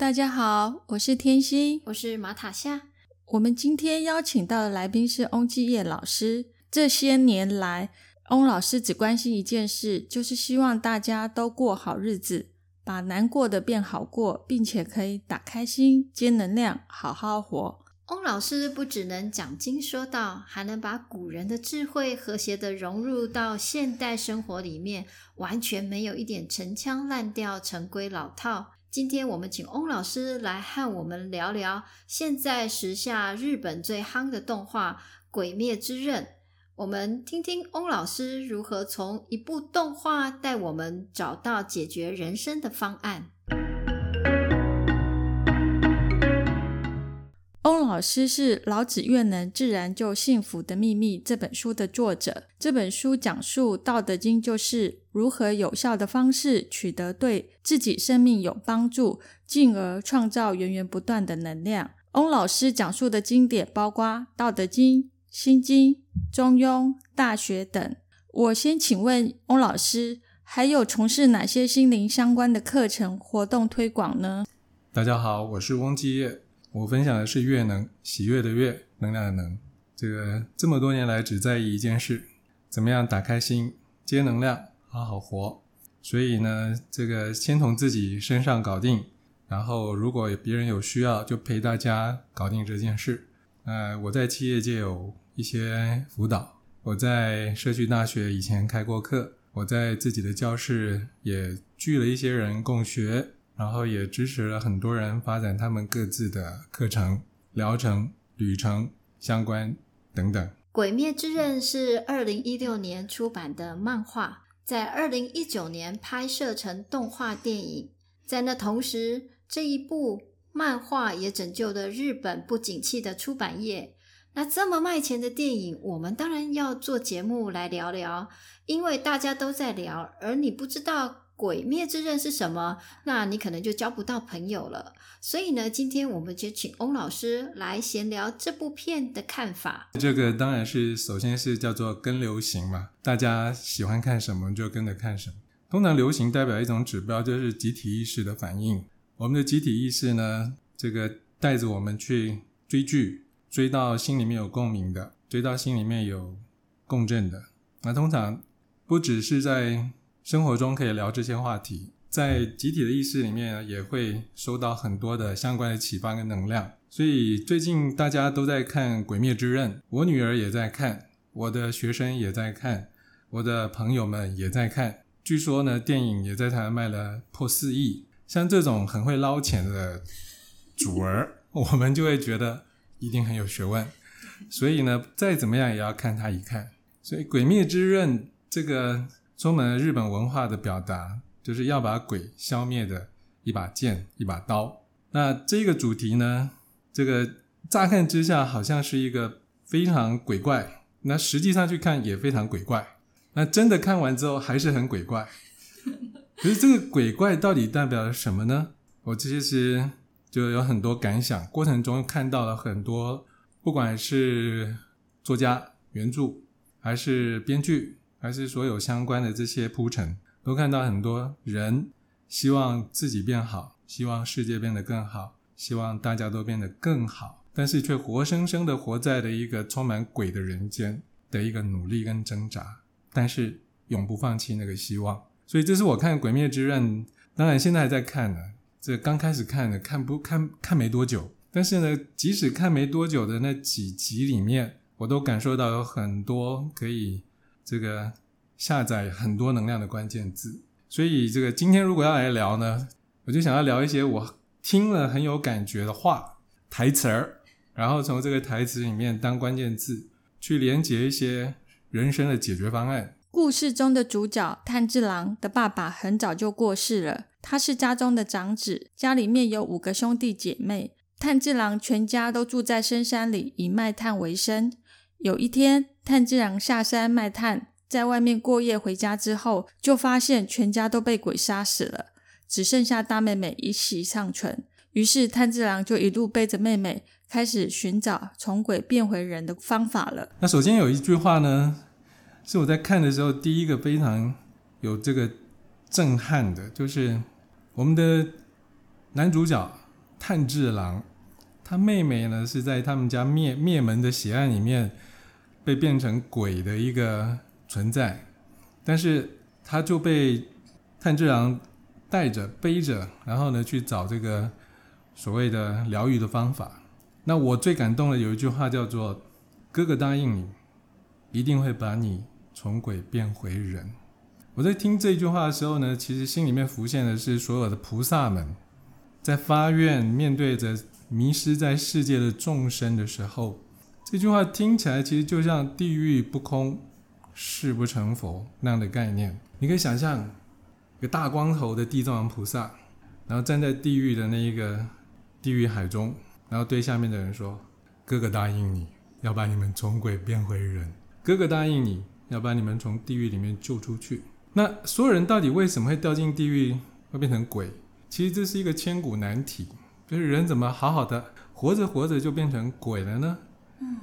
大家好，我是天心，我是马塔夏。我们今天邀请到的来宾是翁继业老师。这些年来，翁老师只关心一件事，就是希望大家都过好日子，把难过的变好过，并且可以打开心、接能量，好好活。翁老师不只能讲经说道，还能把古人的智慧和谐的融入到现代生活里面，完全没有一点陈腔滥调、陈规老套。今天我们请翁老师来和我们聊聊现在时下日本最夯的动画《鬼灭之刃》，我们听听翁老师如何从一部动画带我们找到解决人生的方案。老师是《老子越能自然就幸福的秘密》这本书的作者。这本书讲述《道德经》，就是如何有效的方式取得对自己生命有帮助，进而创造源源不断的能量。翁老师讲述的经典包括《道德经》《心经》《中庸》《大学》等。我先请问翁老师，还有从事哪些心灵相关的课程活动推广呢？大家好，我是翁继业。我分享的是悦能，喜悦的悦，能量的能。这个这么多年来只在意一件事，怎么样打开心，接能量，好好活。所以呢，这个先从自己身上搞定，然后如果别人有需要，就陪大家搞定这件事。呃，我在企业界有一些辅导，我在社区大学以前开过课，我在自己的教室也聚了一些人共学。然后也支持了很多人发展他们各自的课程、疗程、旅程相关等等。《鬼灭之刃》是二零一六年出版的漫画，在二零一九年拍摄成动画电影。在那同时，这一部漫画也拯救了日本不景气的出版业。那这么卖钱的电影，我们当然要做节目来聊聊，因为大家都在聊，而你不知道。鬼灭之刃是什么？那你可能就交不到朋友了。所以呢，今天我们就请翁老师来闲聊这部片的看法。这个当然是首先是叫做跟流行嘛，大家喜欢看什么就跟着看什么。通常流行代表一种指标，就是集体意识的反应。我们的集体意识呢，这个带着我们去追剧，追到心里面有共鸣的，追到心里面有共振的。那通常不只是在生活中可以聊这些话题，在集体的意识里面也会收到很多的相关的启发跟能量。所以最近大家都在看《鬼灭之刃》，我女儿也在看，我的学生也在看，我的朋友们也在看。据说呢，电影也在台湾卖了破四亿。像这种很会捞钱的主儿，我们就会觉得一定很有学问。所以呢，再怎么样也要看他一看。所以《鬼灭之刃》这个。充满了日本文化的表达，就是要把鬼消灭的一把剑、一把刀。那这个主题呢，这个乍看之下好像是一个非常鬼怪，那实际上去看也非常鬼怪。那真的看完之后还是很鬼怪。可是这个鬼怪到底代表了什么呢？我其实就有很多感想，过程中看到了很多，不管是作家、原著还是编剧。还是所有相关的这些铺陈，都看到很多人希望自己变好，希望世界变得更好，希望大家都变得更好，但是却活生生的活在了一个充满鬼的人间的一个努力跟挣扎，但是永不放弃那个希望。所以这是我看《鬼灭之刃》，当然现在还在看呢，这刚开始看的，看不看看没多久，但是呢，即使看没多久的那几集里面，我都感受到有很多可以。这个下载很多能量的关键字，所以这个今天如果要来聊呢，我就想要聊一些我听了很有感觉的话台词儿，然后从这个台词里面当关键字去连接一些人生的解决方案。故事中的主角炭治郎的爸爸很早就过世了，他是家中的长子，家里面有五个兄弟姐妹。炭治郎全家都住在深山里，以卖炭为生。有一天，炭治郎下山卖炭，在外面过夜，回家之后就发现全家都被鬼杀死了，只剩下大妹妹一息尚存。于是炭治郎就一路背着妹妹，开始寻找从鬼变回人的方法了。那首先有一句话呢，是我在看的时候第一个非常有这个震撼的，就是我们的男主角炭治郎。他妹妹呢，是在他们家灭灭门的血案里面被变成鬼的一个存在，但是他就被炭治郎带着背着，然后呢去找这个所谓的疗愈的方法。那我最感动的有一句话叫做：“哥哥答应你，一定会把你从鬼变回人。”我在听这句话的时候呢，其实心里面浮现的是所有的菩萨们在发愿面对着。迷失在世界的众生的时候，这句话听起来其实就像“地狱不空，誓不成佛”那样的概念。你可以想象一个大光头的地藏王菩萨，然后站在地狱的那一个地狱海中，然后对下面的人说：“哥哥答应你要把你们从鬼变回人，哥哥答应你要把你们从地狱里面救出去。”那所有人到底为什么会掉进地狱，会变成鬼？其实这是一个千古难题。就是人怎么好好的活着活着就变成鬼了呢？嗯，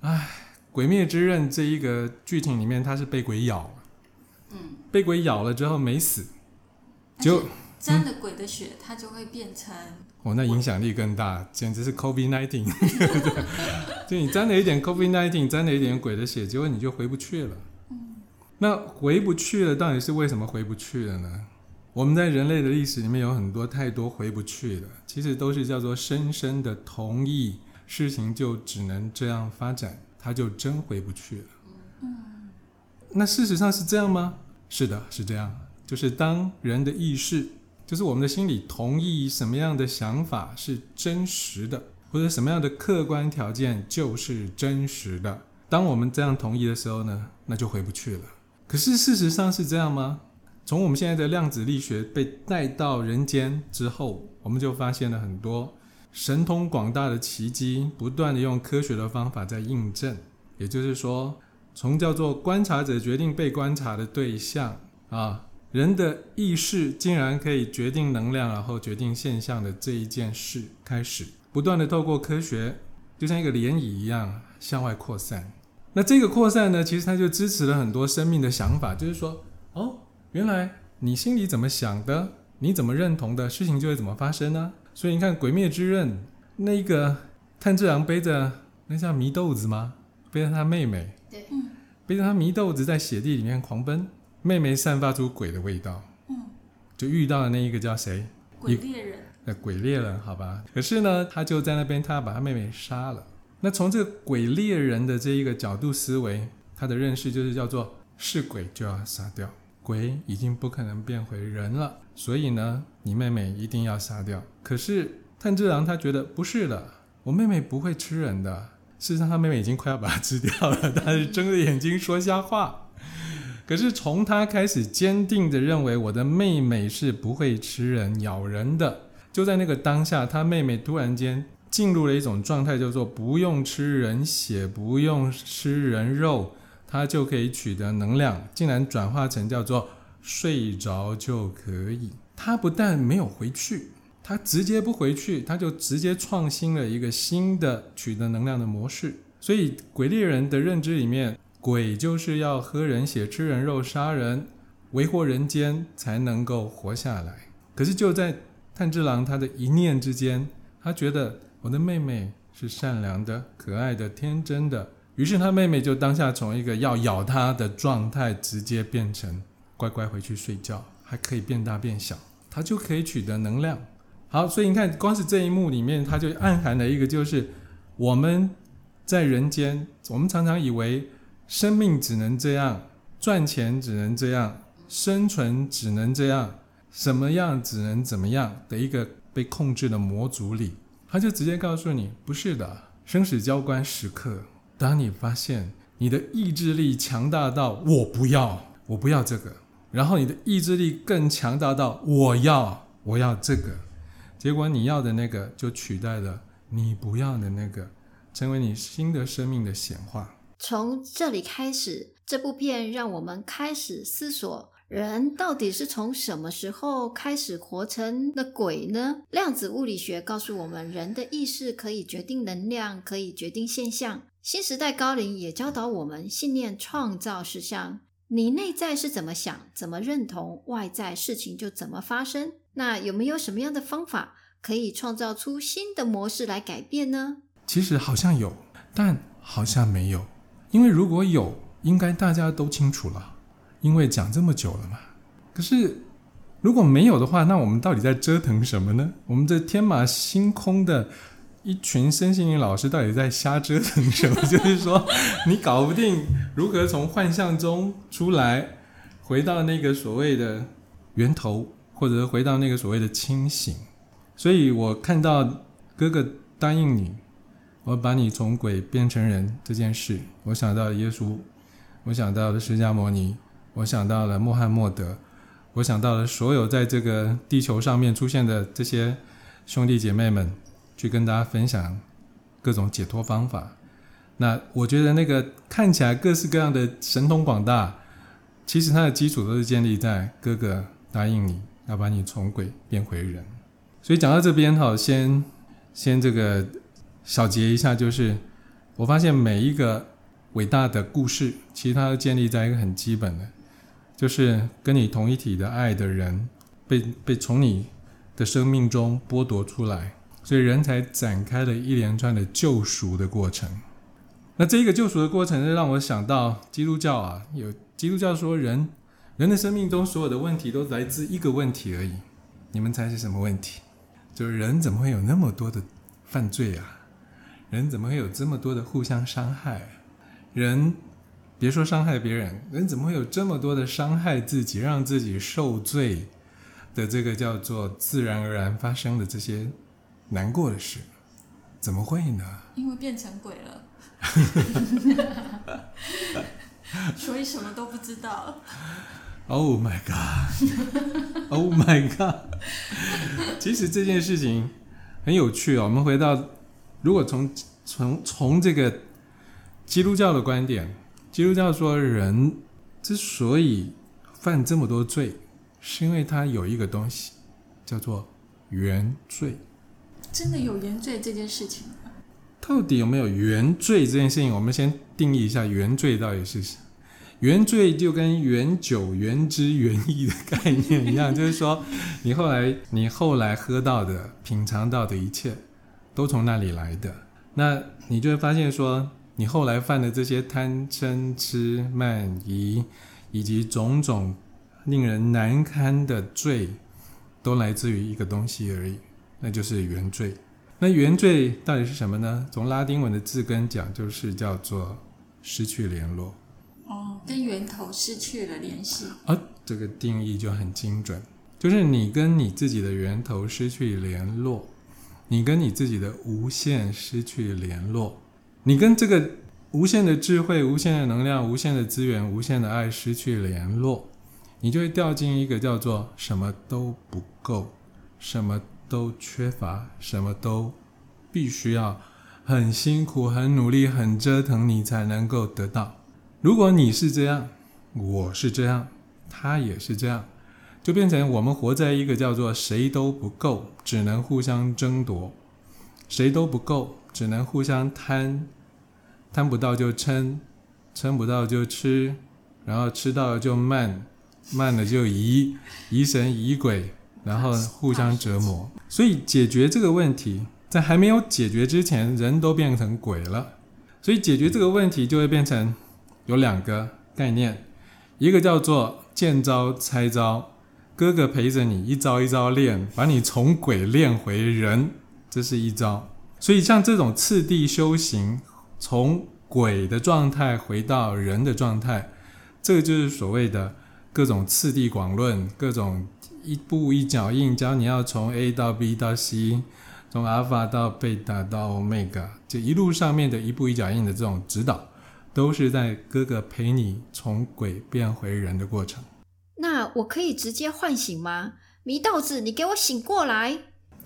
哎，《鬼灭之刃》这一个剧情里面，他是被鬼咬了，嗯，被鬼咬了之后没死，就沾了鬼的血，他就会变成哦，那影响力更大，简直是 COVID nineteen，就你沾了一点 COVID nineteen，沾了一点鬼的血，结果你就回不去了。嗯，那回不去了，到底是为什么回不去了呢？我们在人类的历史里面有很多太多回不去的，其实都是叫做深深的同意，事情就只能这样发展，他就真回不去了。嗯，那事实上是这样吗？是的，是这样。就是当人的意识，就是我们的心里同意什么样的想法是真实的，或者什么样的客观条件就是真实的，当我们这样同意的时候呢，那就回不去了。可是事实上是这样吗？从我们现在的量子力学被带到人间之后，我们就发现了很多神通广大的奇迹，不断的用科学的方法在印证。也就是说，从叫做观察者决定被观察的对象啊，人的意识竟然可以决定能量，然后决定现象的这一件事开始，不断的透过科学，就像一个涟漪一样向外扩散。那这个扩散呢，其实它就支持了很多生命的想法，就是说，哦。原来你心里怎么想的，你怎么认同的事情就会怎么发生呢？所以你看《鬼灭之刃》那个炭治郎背着那叫祢豆子吗？背着他妹妹，对，背着他祢豆子在雪地里面狂奔，妹妹散发出鬼的味道，嗯，就遇到了那一个叫谁？鬼猎人。呃，鬼猎人，好吧。可是呢，他就在那边，他要把他妹妹杀了。那从这个鬼猎人的这一个角度思维，他的认识就是叫做是鬼就要杀掉。鬼已经不可能变回人了，所以呢，你妹妹一定要杀掉。可是炭治郎他觉得不是的，我妹妹不会吃人的。事实上，他妹妹已经快要把他吃掉了，他是睁着眼睛说瞎话。可是从他开始坚定的认为我的妹妹是不会吃人、咬人的，就在那个当下，他妹妹突然间进入了一种状态，叫做不用吃人血，不用吃人肉。他就可以取得能量，竟然转化成叫做睡着就可以。他不但没有回去，他直接不回去，他就直接创新了一个新的取得能量的模式。所以鬼猎人的认知里面，鬼就是要喝人血、吃人肉、杀人，为祸人间才能够活下来。可是就在炭治郎他的一念之间，他觉得我的妹妹是善良的、可爱的、天真的。于是他妹妹就当下从一个要咬他的状态，直接变成乖乖回去睡觉，还可以变大变小，他就可以取得能量。好，所以你看，光是这一幕里面，它就暗含了一个，就是我们在人间，我们常常以为生命只能这样，赚钱只能这样，生存只能这样，什么样只能怎么样的一个被控制的模组里，他就直接告诉你，不是的，生死交关时刻。当你发现你的意志力强大到我不要，我不要这个，然后你的意志力更强大到我要我要这个，结果你要的那个就取代了你不要的那个，成为你新的生命的显化。从这里开始，这部片让我们开始思索。人到底是从什么时候开始活成了鬼呢？量子物理学告诉我们，人的意识可以决定能量，可以决定现象。新时代高龄也教导我们，信念创造实相。你内在是怎么想、怎么认同，外在事情就怎么发生。那有没有什么样的方法可以创造出新的模式来改变呢？其实好像有，但好像没有。因为如果有，应该大家都清楚了。因为讲这么久了嘛，可是如果没有的话，那我们到底在折腾什么呢？我们这天马行空的一群身心灵老师到底在瞎折腾什么？就是说，你搞不定如何从幻象中出来，回到那个所谓的源头，或者回到那个所谓的清醒。所以我看到哥哥答应你，我把你从鬼变成人这件事，我想到了耶稣，我想到了释迦牟尼。我想到了穆罕默德，我想到了所有在这个地球上面出现的这些兄弟姐妹们，去跟大家分享各种解脱方法。那我觉得那个看起来各式各样的神通广大，其实它的基础都是建立在哥哥答应你要把你从鬼变回人。所以讲到这边哈，先先这个小结一下，就是我发现每一个伟大的故事，其实它都建立在一个很基本的。就是跟你同一体的爱的人，被被从你的生命中剥夺出来，所以人才展开了一连串的救赎的过程。那这一个救赎的过程，就让我想到基督教啊，有基督教说人人的生命中所有的问题都来自一个问题而已。你们猜是什么问题？就是人怎么会有那么多的犯罪啊？人怎么会有这么多的互相伤害？人。别说伤害别人，人怎么会有这么多的伤害自己、让自己受罪的这个叫做自然而然发生的这些难过的事？怎么会呢？因为变成鬼了，所以什么都不知道。Oh my god! Oh my god! 其实这件事情很有趣哦。我们回到，如果从从从这个基督教的观点。基督教说，人之所以犯这么多罪，是因为他有一个东西叫做原罪。真的有原罪这件事情吗？到底有没有原罪这件事情？我们先定义一下原罪到底是什么。原罪就跟原酒、原汁、原意的概念一样，就是说，你后来你后来喝到的、品尝到的一切，都从那里来的。那你就会发现说。你后来犯的这些贪嗔痴慢疑，以及种种令人难堪的罪，都来自于一个东西而已，那就是原罪。那原罪到底是什么呢？从拉丁文的字根讲，就是叫做失去联络。哦，跟源头失去了联系。啊，这个定义就很精准，就是你跟你自己的源头失去联络，你跟你自己的无限失去联络。你跟这个无限的智慧、无限的能量、无限的资源、无限的爱失去联络，你就会掉进一个叫做什么都不够、什么都缺乏、什么都必须要很辛苦、很努力、很折腾你才能够得到。如果你是这样，我是这样，他也是这样，就变成我们活在一个叫做谁都不够，只能互相争夺，谁都不够。只能互相贪，贪不到就撑，撑不到就吃，然后吃到了就慢，慢了就疑，疑神疑鬼，然后互相折磨。所以解决这个问题，在还没有解决之前，人都变成鬼了。所以解决这个问题，就会变成有两个概念，一个叫做见招拆招，哥哥陪着你一招一招练，把你从鬼练回人，这是一招。所以，像这种次第修行，从鬼的状态回到人的状态，这个就是所谓的各种次第广论，各种一步一脚印，教你要从 A 到 B 到 C，从阿尔法到贝塔到 Omega，，这一路上面的一步一脚印的这种指导，都是在哥哥陪你从鬼变回人的过程。那我可以直接唤醒吗？祢豆子，你给我醒过来！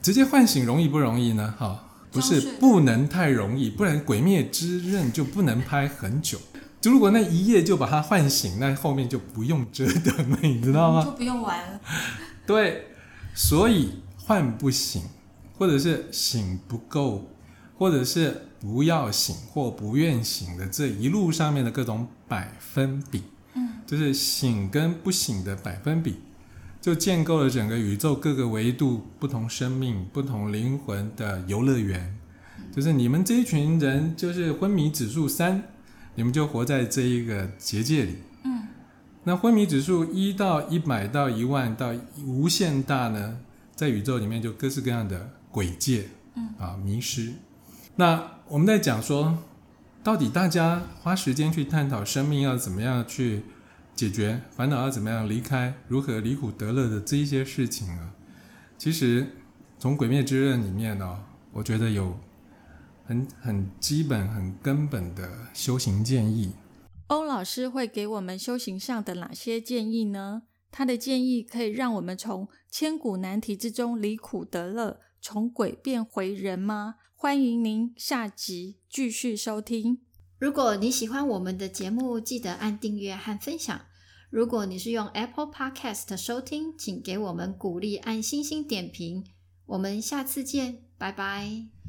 直接唤醒容易不容易呢？哈，不是不能太容易，不然《鬼灭之刃》就不能拍很久。就如果那一夜就把他唤醒，那后面就不用折腾了，你知道吗？就不用玩了。对，所以唤不醒，或者是醒不够，或者是不要醒或不愿醒的这一路上面的各种百分比。嗯就是醒跟不醒的百分比，就建构了整个宇宙各个维度、不同生命、不同灵魂的游乐园。就是你们这一群人，就是昏迷指数三，你们就活在这一个结界里。嗯，那昏迷指数一到一百到一万到无限大呢，在宇宙里面就各式各样的鬼界。嗯，啊，迷失。那我们在讲说，到底大家花时间去探讨生命要怎么样去。解决烦恼要怎么样离开？如何离苦得乐的这一些事情啊，其实从《鬼灭之刃》里面呢，我觉得有很很基本、很根本的修行建议。欧老师会给我们修行上的哪些建议呢？他的建议可以让我们从千古难题之中离苦得乐，从鬼变回人吗？欢迎您下集继续收听。如果你喜欢我们的节目，记得按订阅和分享。如果你是用 Apple Podcast 收听，请给我们鼓励，按星星点评。我们下次见，拜拜。